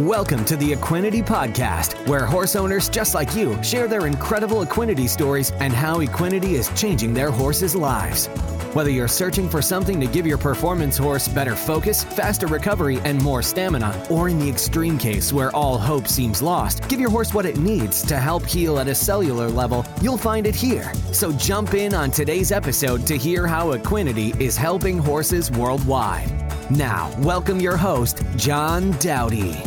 Welcome to the Equinety Podcast, where horse owners just like you share their incredible equinety stories and how equinety is changing their horses' lives. Whether you're searching for something to give your performance horse better focus, faster recovery, and more stamina, or in the extreme case where all hope seems lost, give your horse what it needs to help heal at a cellular level, you'll find it here. So jump in on today's episode to hear how Equinety is helping horses worldwide. Now, welcome your host, John Dowdy.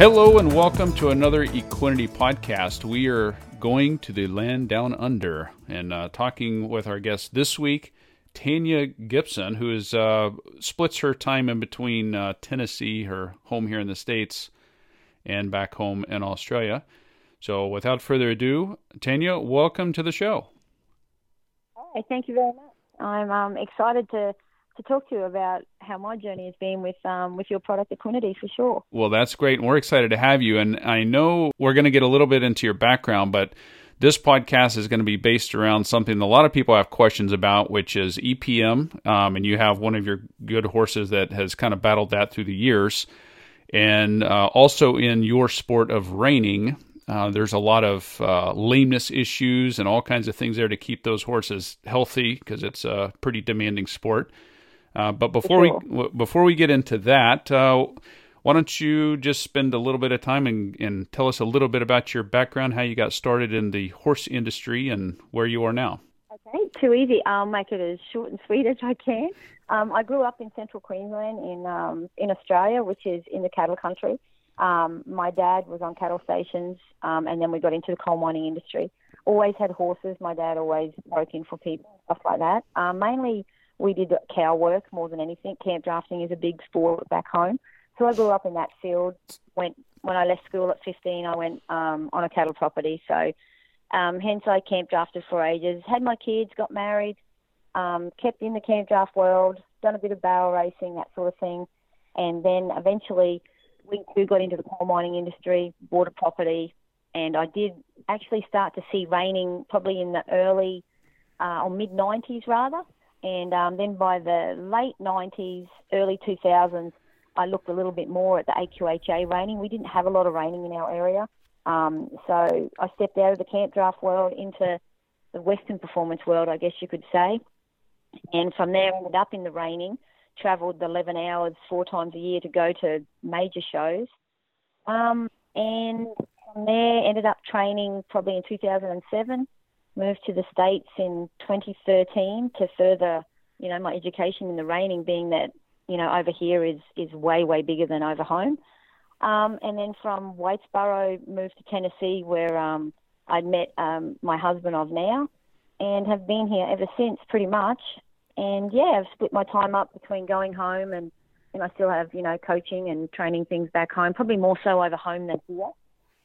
Hello and welcome to another Equinety podcast. We are going to the land down under and uh, talking with our guest this week, Tania Gibson, who is uh, splits her time in between uh, Tennessee, her home here in the states, and back home in Australia. So, without further ado, Tania, welcome to the show. Hi, thank you very much. I'm um, excited to to talk to you about how my journey has been with um, with your product Equinety for sure. Well, that's great, and we're excited to have you. And I know we're going to get a little bit into your background, but this podcast is going to be based around something a lot of people have questions about, which is EPM. Um, and you have one of your good horses that has kind of battled that through the years. And uh, also in your sport of reining, uh, there's a lot of uh, lameness issues and all kinds of things there to keep those horses healthy because it's a pretty demanding sport. Uh, but before sure. we before we get into that, uh, why don't you just spend a little bit of time and, and tell us a little bit about your background, how you got started in the horse industry, and where you are now? Okay, too easy. I'll make it as short and sweet as I can. Um, I grew up in central Queensland in um, in Australia, which is in the cattle country. Um, my dad was on cattle stations, um, and then we got into the coal mining industry. Always had horses. My dad always broke in for people, stuff like that. Um, mainly we did cow work more than anything. Camp drafting is a big sport back home. So I grew up in that field. Went when I left school at 15, I went um, on a cattle property. So um, hence I camp drafted for ages. Had my kids, got married, um, kept in the camp draft world, done a bit of barrel racing, that sort of thing, and then eventually we too got into the coal mining industry, bought a property, and I did actually start to see reining probably in the early uh, or mid 90s rather. And um, then by the late 90s, early 2000s, I looked a little bit more at the AQHA reining. We didn't have a lot of reining in our area. Um, so I stepped out of the camp draft world into the Western performance world, I guess you could say. And from there, ended up in the reining, travelled 11 hours four times a year to go to major shows. Um, and from there, ended up training probably in 2007 moved to the States in 2013 to further, you know, my education in the reining being that, you know, over here is, is way, way bigger than over home. Um, and then from Waitsboro, moved to Tennessee where um, I'd met um, my husband of now and have been here ever since pretty much. And yeah, I've split my time up between going home and, and I still have, you know, coaching and training things back home, probably more so over home than here.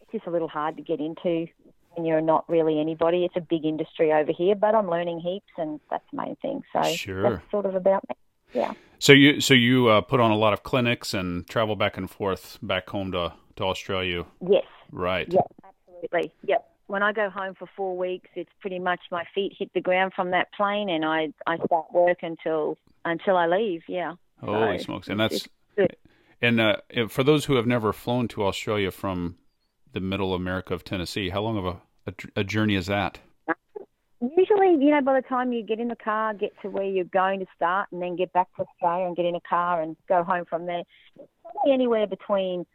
It's just a little hard to get into and you're not really anybody. It's a big industry over here, but I'm learning heaps, and that's the main thing. So sure. that's sort of about me. Yeah. So you so you uh, put on a lot of clinics and travel back and forth back home to to Australia. Yes. Right. Yep. Absolutely. Yep. When I go home for four weeks, it's pretty much my feet hit the ground from that plane, and I I start work until until I leave. Yeah. Holy so smokes! And that's and uh, for those who have never flown to Australia from the middle America of Tennessee, how long of a a, a journey is that? Usually, you know, by the time you get in the car, get to where you're going to start, and then get back to Australia and get in a car and go home from there, probably anywhere between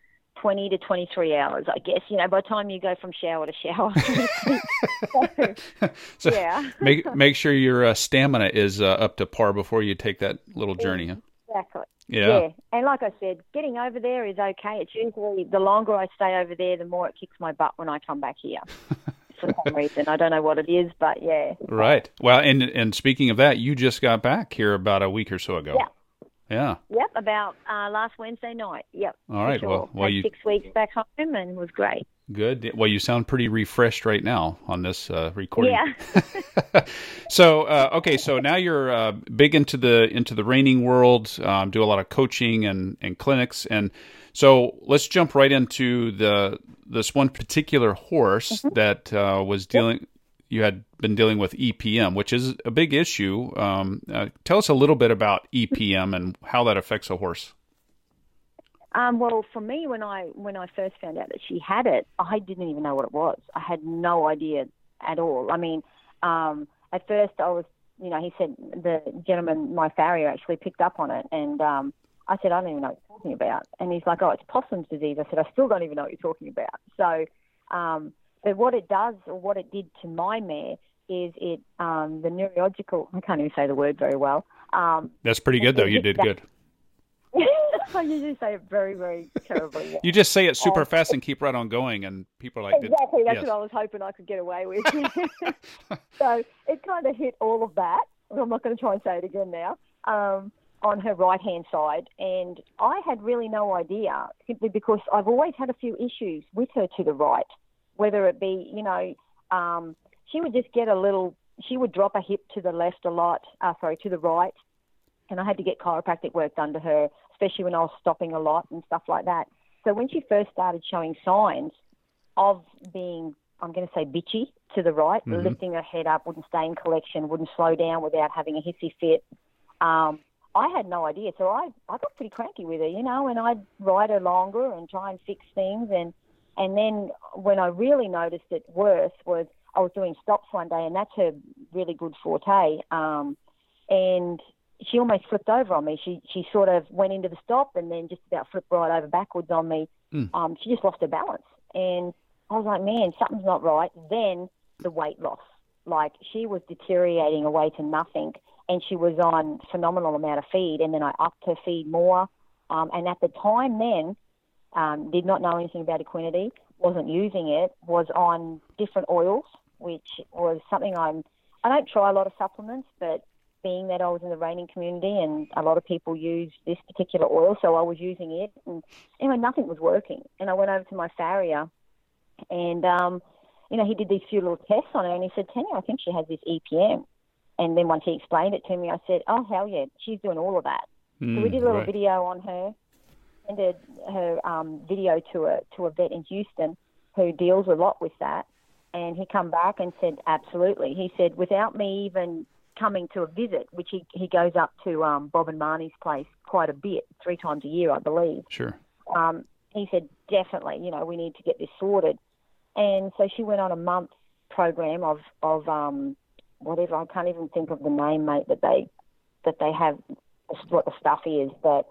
20 to 23 hours, I guess. You know, by the time you go from shower to shower. so, so, yeah. make make sure your uh, stamina is uh, up to par before you take that little journey. Huh? Exactly. Yeah. yeah. And like I said, getting over there is okay. It's usually the longer I stay over there, the more it kicks my butt when I come back here. for some reason. I don't know what it is, but yeah. Right. Well, and and speaking of that, you just got back here about a week or so ago. Yeah. Yeah. Yep. About uh, last Wednesday night. Yep. All right. Sure. Well, well, Had you six weeks back home and was great. Good. Well, you sound pretty refreshed right now on this uh, recording. Yeah. so uh, okay, so now you're uh, big into the into the reining world. Um, do a lot of coaching and and clinics, and so let's jump right into the this one particular horse mm-hmm. that uh, was dealing. You had been dealing with EPM, which is a big issue. Um, uh, tell us a little bit about EPM and how that affects a horse. Um, well, for me, when I when I first found out that she had it, I didn't even know what it was. I had no idea at all. I mean, um, at first I was, you know, he said the gentleman, my farrier, actually picked up on it, and um, I said, I don't even know what you're talking about. And he's like, oh, it's Possum's disease. I said, I still don't even know what you're talking about. So, um, but what it does, or what it did to my mare, is it um, the neurological. I can't even say the word very well. Um, That's pretty good, though. You did good. I usually say it very, very terribly. you just say it super fast and keep right on going, and people are like, exactly. That's yes. what I was hoping I could get away with. so it kind of hit all of that. I'm not going to try and say it again now. Um, on her right hand side, and I had really no idea simply because I've always had a few issues with her to the right, whether it be, you know, um, she would just get a little, she would drop a hip to the left a lot, uh, sorry, to the right, and I had to get chiropractic work done to her, especially when I was stopping a lot and stuff like that. So when she first started showing signs of being, I'm going to say bitchy to the right, mm-hmm. lifting her head up, wouldn't stay in collection, wouldn't slow down without having a hissy fit. Um, I had no idea, so I I got pretty cranky with her, you know, and I'd ride her longer and try and fix things, and and then when I really noticed it worse was I was doing stops one day, and that's her really good forte. Um, and she almost flipped over on me. She she sort of went into the stop and then just about flipped right over backwards on me. Mm. Um, she just lost her balance, and I was like, man, something's not right. Then the weight loss, like she was deteriorating away to nothing, and she was on phenomenal amount of feed, and then I upped her feed more. Um, and at the time, then um, did not know anything about Equinety, wasn't using it, was on different oils, which was something I'm. I don't try a lot of supplements, but being that I was in the reining community and a lot of people use this particular oil, so I was using it. And anyway, nothing was working. And I went over to my farrier, and um, you know, he did these few little tests on her, and he said, "Tania, I think she has this EPM." And then once he explained it to me, I said, "Oh hell yeah, she's doing all of that." Mm, so we did a little right. video on her, and her um, video to a to a vet in Houston who deals a lot with that. And he come back and said, absolutely. He said, without me even coming to a visit, which he, he goes up to um, Bob and Marnie's place quite a bit, three times a year, I believe. Sure. Um, he said, definitely, you know, we need to get this sorted. And so she went on a month program of, of um, whatever, I can't even think of the name, mate, that they, that they have, what the stuff is, but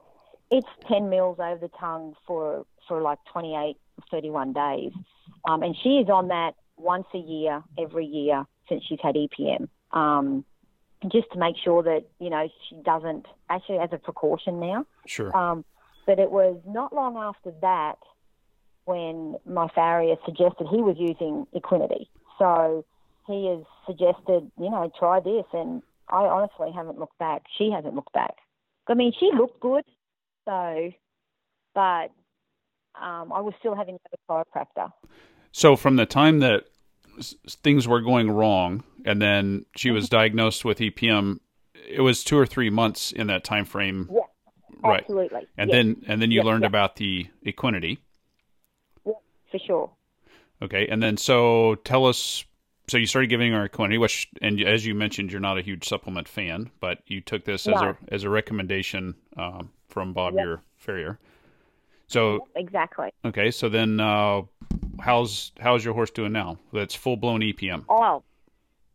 it's 10 mils over the tongue for, for like 28, 31 days. Um, and she is on that once a year, every year since she's had EPM. Um, just to make sure that you know she doesn't actually as a precaution now. Sure. Um, but it was not long after that when my farrier suggested he was using Equinety. So he has suggested, you know, try this, and I honestly haven't looked back. She hasn't looked back. I mean, she looked good, so, but um, I was still having a chiropractor. So from the time that things were going wrong, and then she was diagnosed with EPM. It was two or three months in that time frame. Yeah, right. Absolutely. And then and then you learned about the equinety. Yeah, for sure. Okay, and then so tell us. So you started giving her equinety, which, and as you mentioned, you're not a huge supplement fan, but you took this no. as a as a recommendation um, from Bob, yep. your farrier. So exactly. Okay, so then uh, how's how's your horse doing now? That's full blown EPM. Oh,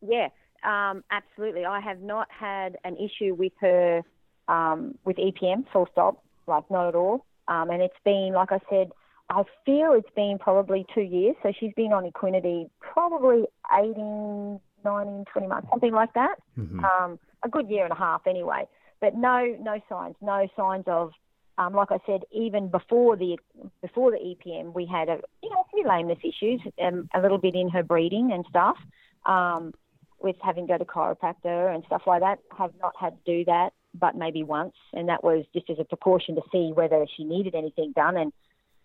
yeah, um, absolutely. I have not had an issue with her um, with EPM. Full stop. Like not at all. Um, and it's been like I said. I feel it's been probably two years. So she's been on equinety probably 18, 19, 20 months, something like that. Mm-hmm. Um, a good year and a half anyway. But no, no signs, no signs of um, like I said, even before the before the EPM, we had a you know a few lameness issues, um, a little bit in her breeding and stuff, um, with having to go to chiropractor and stuff like that. Have not had to do that, but maybe once, and that was just as a precaution to see whether she needed anything done. And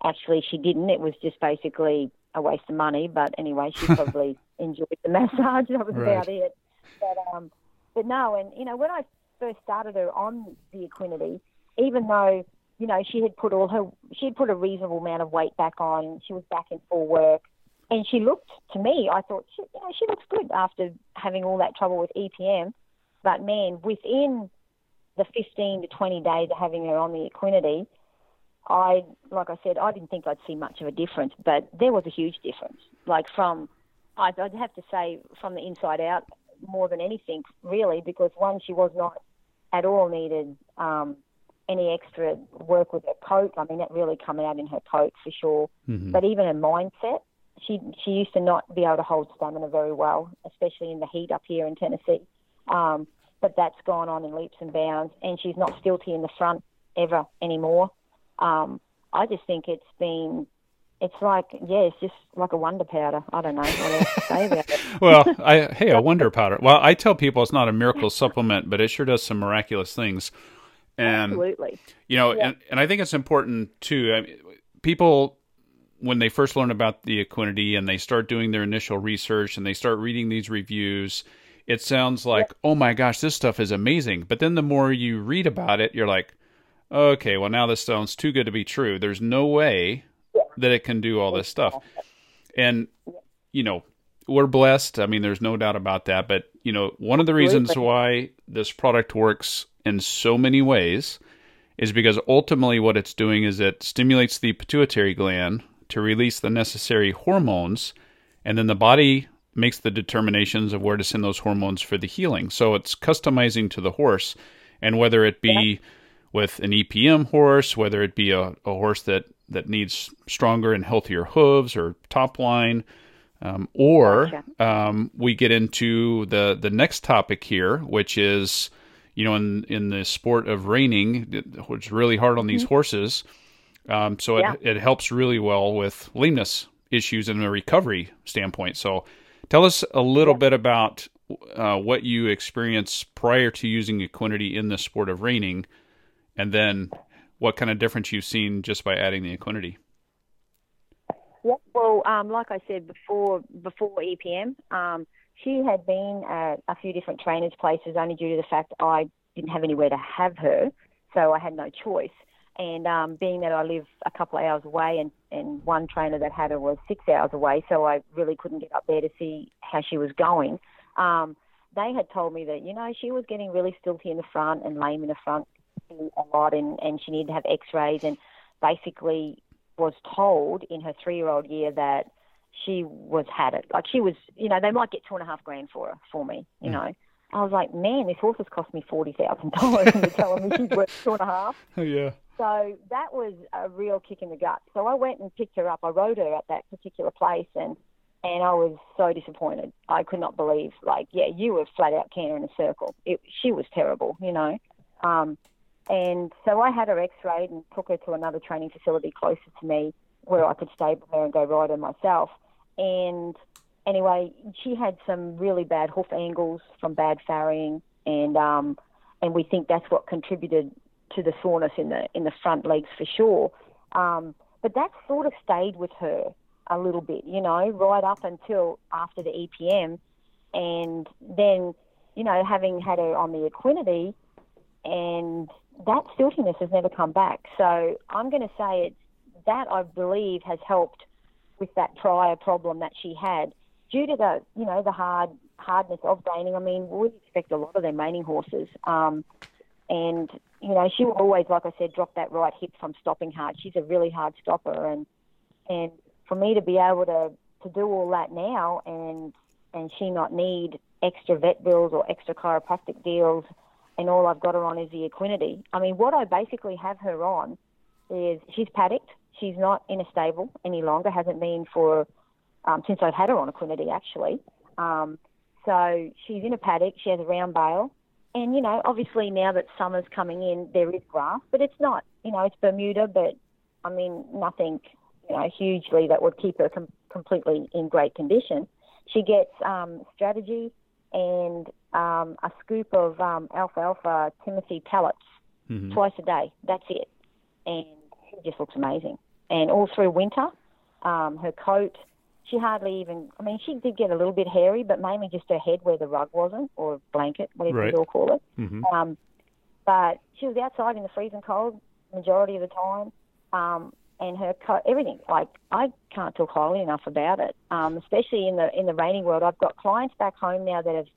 actually, she didn't. It was just basically a waste of money. But anyway, she probably enjoyed the massage. That was right. about it. But um, but no, and you know when I first started her on the Equinety, even though you know, she had put all her, she had put a reasonable amount of weight back on. She was back in full work. And she looked, to me, I thought, she, you know, she looks good after having all that trouble with EPM. But man, within the 15 to 20 days of having her on the Equinety, I, like I said, I didn't think I'd see much of a difference, but there was a huge difference. Like from, I'd, I'd have to say, from the inside out, more than anything, really, because one, she was not at all needed um, any extra work with her coat. I mean, that really came out in her coat for sure. Mm-hmm. But even her mindset, she she used to not be able to hold stamina very well, especially in the heat up here in Tennessee. Um, but that's gone on in leaps and bounds, and she's not stilty in the front ever anymore. Um, I just think it's been it's like yeah, it's just like a wonder powder. I don't know what else to say about it. well, I hey, a wonder powder. Well, I tell people it's not a miracle supplement, but it sure does some miraculous things. And Absolutely. You know, yeah. and, and I think it's important too. I mean, people when they first learn about the Equinety and they start doing their initial research and they start reading these reviews, it sounds like, yeah. oh my gosh, this stuff is amazing. But then the more you read about it, you're like, okay, well now this sounds too good to be true. There's no way yeah. that it can do all this stuff. And you know, we're blessed. I mean, there's no doubt about that. But you know, one of the reasons why this product works in so many ways is because ultimately what it's doing is it stimulates the pituitary gland to release the necessary hormones, and then the body makes the determinations of where to send those hormones for the healing. So it's customizing to the horse, and whether it be yeah. with an EPM horse, whether it be a, a horse that that needs stronger and healthier hooves or top line, um, or um, we get into the the next topic here, which is you know in in the sport of reining, which is really hard on these mm-hmm. horses. Um, so yeah. it, it helps really well with lameness issues and a recovery standpoint. So tell us a little yeah. bit about uh, what you experienced prior to using Equinety in the sport of reining, and then what kind of difference you've seen just by adding the Equinety. Yeah, well, um, like I said before, before EPM, um, she had been at a few different trainers' places only due to the fact I didn't have anywhere to have her, so I had no choice. And um, being that I live a couple of hours away, and, and one trainer that had her was six hours away, so I really couldn't get up there to see how she was going. Um, they had told me that you know she was getting really stilty in the front and lame in the front a lot, and, and she needed to have X-rays, and basically was told in her three-year-old year that she was had it. Like she was, you know, they might get two and a half grand for her for me, you mm. know. I was like, man, this horse has cost me forty thousand dollars, and they're telling me she's worth two and a half. Yeah. So that was a real kick in the gut. So I went and picked her up. I rode her at that particular place, and and I was so disappointed. I could not believe, like, yeah, you were flat out canter in a circle. It, she was terrible, you know. Um, and so I had her X-rayed and took her to another training facility closer to me, where I could stable her and go ride her myself. And anyway, she had some really bad hoof angles from bad farrowing, and um, and we think that's what contributed to the soreness in the in the front legs for sure. Um, but that sort of stayed with her a little bit, you know, right up until after the EPM, and then, you know, having had her on the equinety, and that stiltiness has never come back. So I'm going to say it's that I believe has helped with that prior problem that she had due to the you know the hard hardness of reining. I mean, we expect a lot of them reining horses. Um, and you know, she will always, like I said, drop that right hip from stopping hard. She's a really hard stopper, and and for me to be able to to do all that now, and and she not need extra vet bills or extra chiropractic deals, and all I've got her on is the equinety. I mean, what I basically have her on is she's paddocked. She's not in a stable any longer. Hasn't been for um, since I've had her on equinety actually. Um, so she's in a paddock. She has a round bale. And, you know, obviously now that summer's coming in, there is grass, but it's not, you know, it's Bermuda, but I mean, nothing, you know, hugely that would keep her com- completely in great condition. She gets um, strategy and um, a scoop of um, alfalfa Timothy pellets mm-hmm. twice a day. That's it. And she just looks amazing. And all through winter, um, her coat, she hardly even. I mean, she did get a little bit hairy, but mainly just her head where the rug wasn't, or blanket, whatever right. you all call it. Mm-hmm. Um, but she was outside in the freezing cold majority of the time, um, and her co- everything. Like I can't talk highly enough about it. Um, especially in the in the reining world, I've got clients back home now that have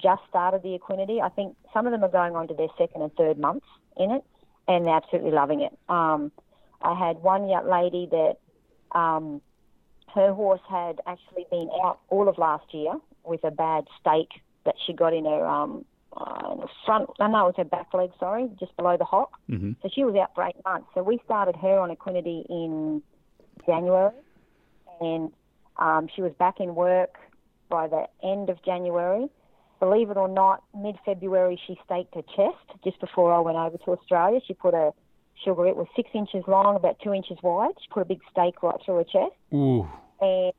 just started the Equinety. I think some of them are going on to their second and third months in it, and they're absolutely loving it. Um, I had one young lady that um, her horse had actually been out all of last year with a bad stake that she got in her um, uh, front. I know it was her back leg. Sorry, just below the hock. Mm-hmm. So she was out for eight months. So we started her on Equinety in January, and um, she was back in work by the end of January. Believe it or not, mid February she staked her chest just before I went over to Australia. She put a sugar, it was six inches long, about two inches wide. She put a big stake right through her chest. Ooh. And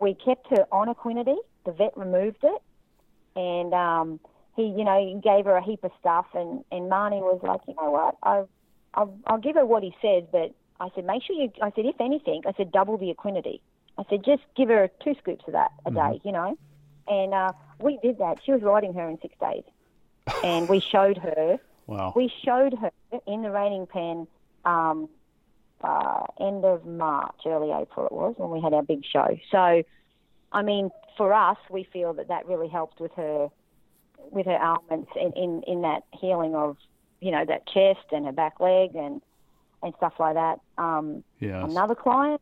we kept her on Equinety. The vet removed it. And um, he, you know, he gave her a heap of stuff. And, and Marnie was like, you know what, I, I'll, I'll give her what he says, but I said, make sure you, I said, if anything, I said, double the Equinety. I said, just give her two scoops of that a day, you know. And uh, we did that. She was riding her in six days, and we showed her. Wow. We showed her in the reining pen. Um, uh, end of March, early April it was when we had our big show. So, I mean, for us, we feel that that really helped with her, with her ailments in, in, in that healing of, you know, that chest and her back leg and and stuff like that. Um, Yes. Another client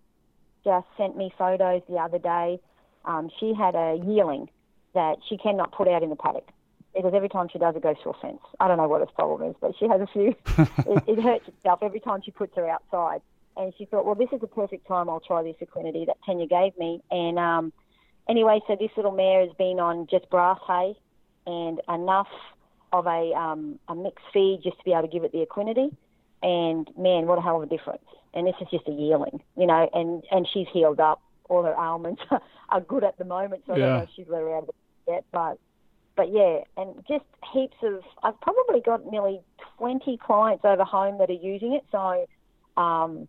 just sent me photos the other day. Um, she had a yearling that she cannot put out in the paddock because every time she does, it goes through a fence. I don't know what its problem is, but she has a few. it, it hurts itself every time she puts her outside. And she thought, well, this is the perfect time. I'll try this Equinety that Tania gave me. And um, anyway, so this little mare has been on just grass hay and enough of a um, a mixed feed just to be able to give it the Equinety. And man, what a hell of a difference! And this is just a yearling, you know. And and she's healed up. All her ailments are good at the moment, so I don't know if she's let her out of it yet. But but yeah, and just heaps of. I've probably got nearly twenty clients over home that are using it. So um,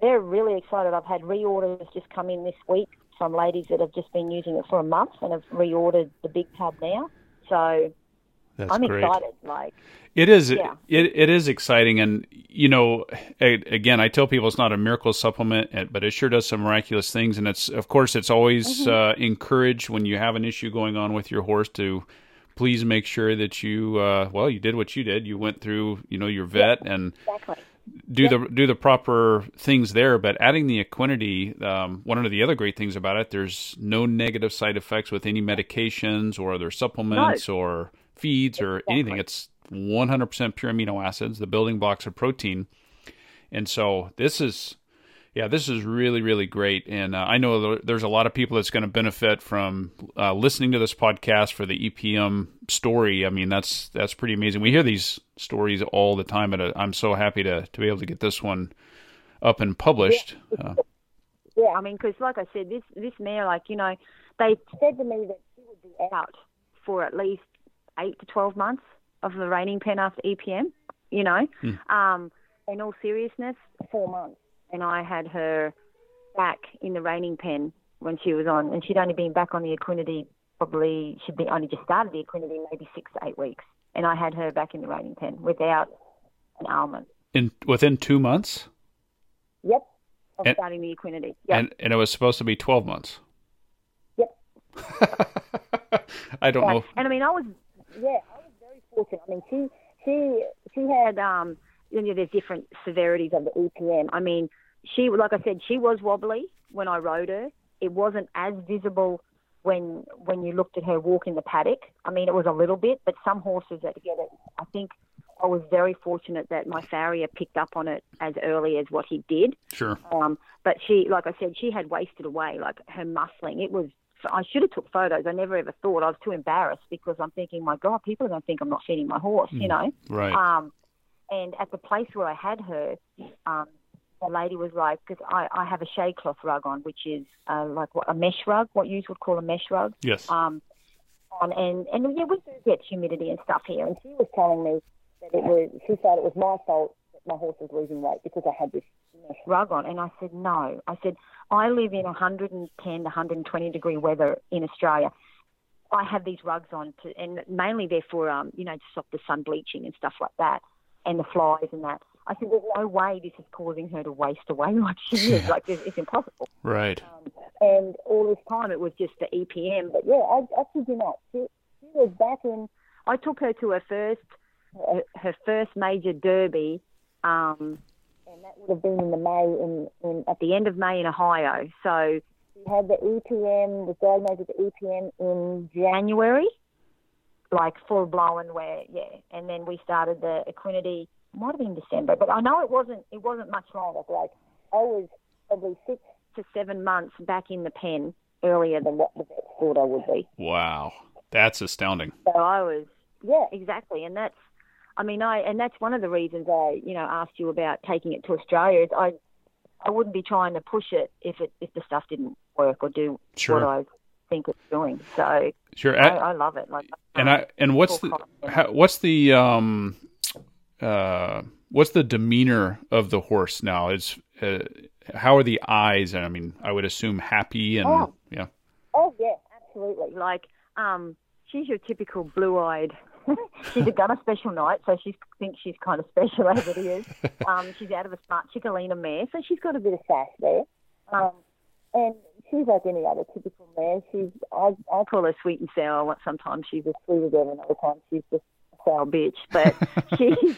they're really excited. I've had reorders just come in this week from ladies that have just been using it for a month and have reordered the big tub now. So That's I'm great. excited. Like It is. Yeah. It it is exciting, and you know, again, I tell people it's not a miracle supplement, but it sure does some miraculous things. And it's, of course, it's always uh, encouraged when you have an issue going on with your horse to please make sure that you, uh, well, you did what you did. You went through, you know, your vet and exactly. do the do the proper things there. But adding the equinety, um, one of the other great things about it, there's no negative side effects with any medications or other supplements or feeds or anything. It's 100% pure amino acids, the building blocks of protein, and so this is. Yeah, this is really, really great, and uh, I know there's a lot of people that's going to benefit from uh, listening to this podcast for the EPM story. I mean, that's that's pretty amazing. We hear these stories all the time, and uh, I'm so happy to to be able to get this one up and published. Uh, Yeah, I mean, because like I said, this this mare, like you know, they said to me that she would be out for at least eight to twelve months of the reining pen after EPM. You know, um, in all seriousness, four months, and I had her back in the reining pen when she was on, and she'd only been back on the Equinety probably she'd be only just started the Equinety maybe six to eight weeks, and I had her back in the reining pen without an almond. in within two months, Yep, of And- starting the Equinety. Yep. and and it was supposed to be 12 months. Yep. I don't Yeah. know. And I mean, I was, yeah, I was very fortunate. I mean, she, she, she had, um, you know, there's different severities of the EPM. I mean, she, like I said, she was wobbly when I rode her. It wasn't as visible when when you looked at her walk in the paddock. I mean, it was a little bit, but some horses that get it, I think I was very fortunate that my farrier picked up on it as early as what he did. Sure. Um, but she, like I said, she had wasted away. Like her muscling, it was. I should have took photos. I never ever thought. I was too embarrassed because I'm thinking, my God, people are going to think I'm not feeding my horse. You know. Right. Um, and at the place where I had her, um, the lady was like, because I, I have a shade cloth rug on, which is uh, like what, a mesh rug, what you would call a mesh rug. yes. Um, on and and yeah, we do get humidity and stuff here. And she was telling me that it was. She said it was my fault that my horse was losing weight because I had this rug on. And I said no. I said I live in 110 to 120 degree weather in Australia. I have these rugs on to, and mainly they're for um, you know, to stop the sun bleaching and stuff like that, and the flies and that. I said, there's no way this is causing her to waste away like she is. Like it's, it's impossible. right. And all this time it was just the EPM. But yeah, I, kid you not. She, she was back in. I took her to her first, her first major derby, um, and that would have been in the May in, in at the end of May in Ohio. So we had the EPM, was diagnosed with the EPM in January, like full blown. Where yeah, and then we started the Equinety. Might have been December, but I know it wasn't. It wasn't much longer. Like I was probably six to seven months back in the pen earlier than what the vet thought I would be. Wow, that's astounding. So I was, yeah, exactly, and that's, I mean, I and that's one of the reasons I, you know, asked you about taking it to Australia. Is I, I wouldn't be trying to push it if it if the stuff didn't work or do Sure. what I think it's doing. So Sure. I love it. Like, and I and what's the how, what's the um uh what's the demeanor of the horse now? Is uh, how are the eyes? I mean, I would assume happy and Oh. yeah. Oh yeah, absolutely. Like, um, she's your typical blue-eyed. she's a Gunners Special Nite, so she thinks she's kind of special as it is. Um, she's out of a Smart Chic Olena mare, so she's got a bit of sass there. Um, and she's like any other typical mare. She's I I call her sweet and sour. Sometimes she's as sweet as ever, and other times she's just a sour bitch. But she's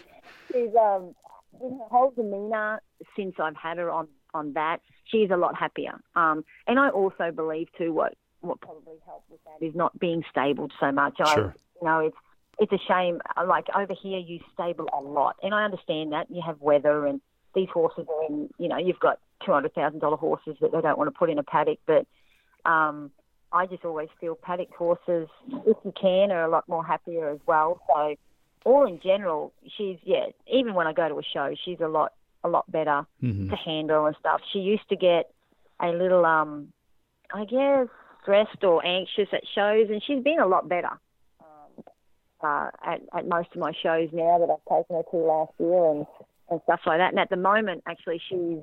she's um in her whole demeanour since I've had her on on that, she's a lot happier. Um, and I also believe too what what probably helped with that is not being stabled so much. I Sure. you know it's it's a shame. uh, Like over here, you stable a lot, and I understand that you have weather and these horses are in. You know, you've got two hundred thousand dollar horses that they don't want to put in a paddock, but um, I just always feel paddock horses, if you can, are a lot more happier as well. So, all in general, she's yeah. Even when I go to a show, she's a lot a lot better Mhm. to handle and stuff. She used to get a little, um, I guess, stressed or anxious at shows, and she's been a lot better uh, at, at most of my shows now that I've taken her to last year and, and stuff like that. And at the moment, actually, she's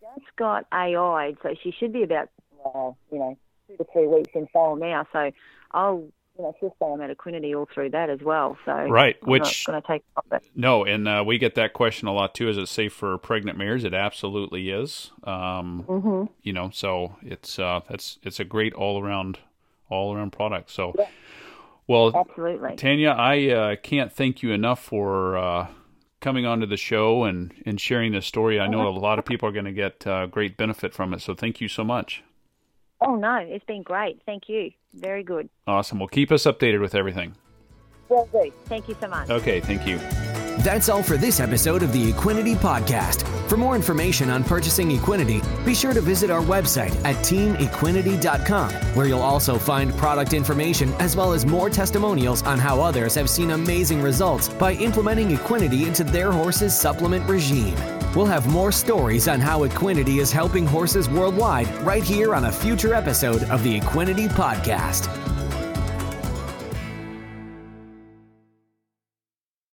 just got AI, so she should be about, well, you know, two to three weeks in foal now. So I'll, you know, she'll stay on Metaquinity all through that as well. So Right, I'm which- going to take off. No, and uh, we get that question a lot too. Is it safe for pregnant mares? It absolutely is. Um, hmm you know, so it's uh, that's it's a great all around all around product. So, Yeah. Well, Absolutely. Tania, I uh, can't thank you enough for uh, coming onto the show and, and sharing this story. I know a lot of people are going to get uh, great benefit from it. So thank you so much. Oh no, it's been great. Thank you. Very good. Awesome. Well, keep us updated with everything. Will do. Thank you so much. Okay. Thank you. That's all for this episode of the Equinety Podcast. For more information on purchasing Equinety, be sure to visit our website at teamequinety.com, where you'll also find product information as well as more testimonials on how others have seen amazing results by implementing Equinety into their horse's supplement regime. We'll have more stories on how Equinety is helping horses worldwide right here on a future episode of the Equinety Podcast.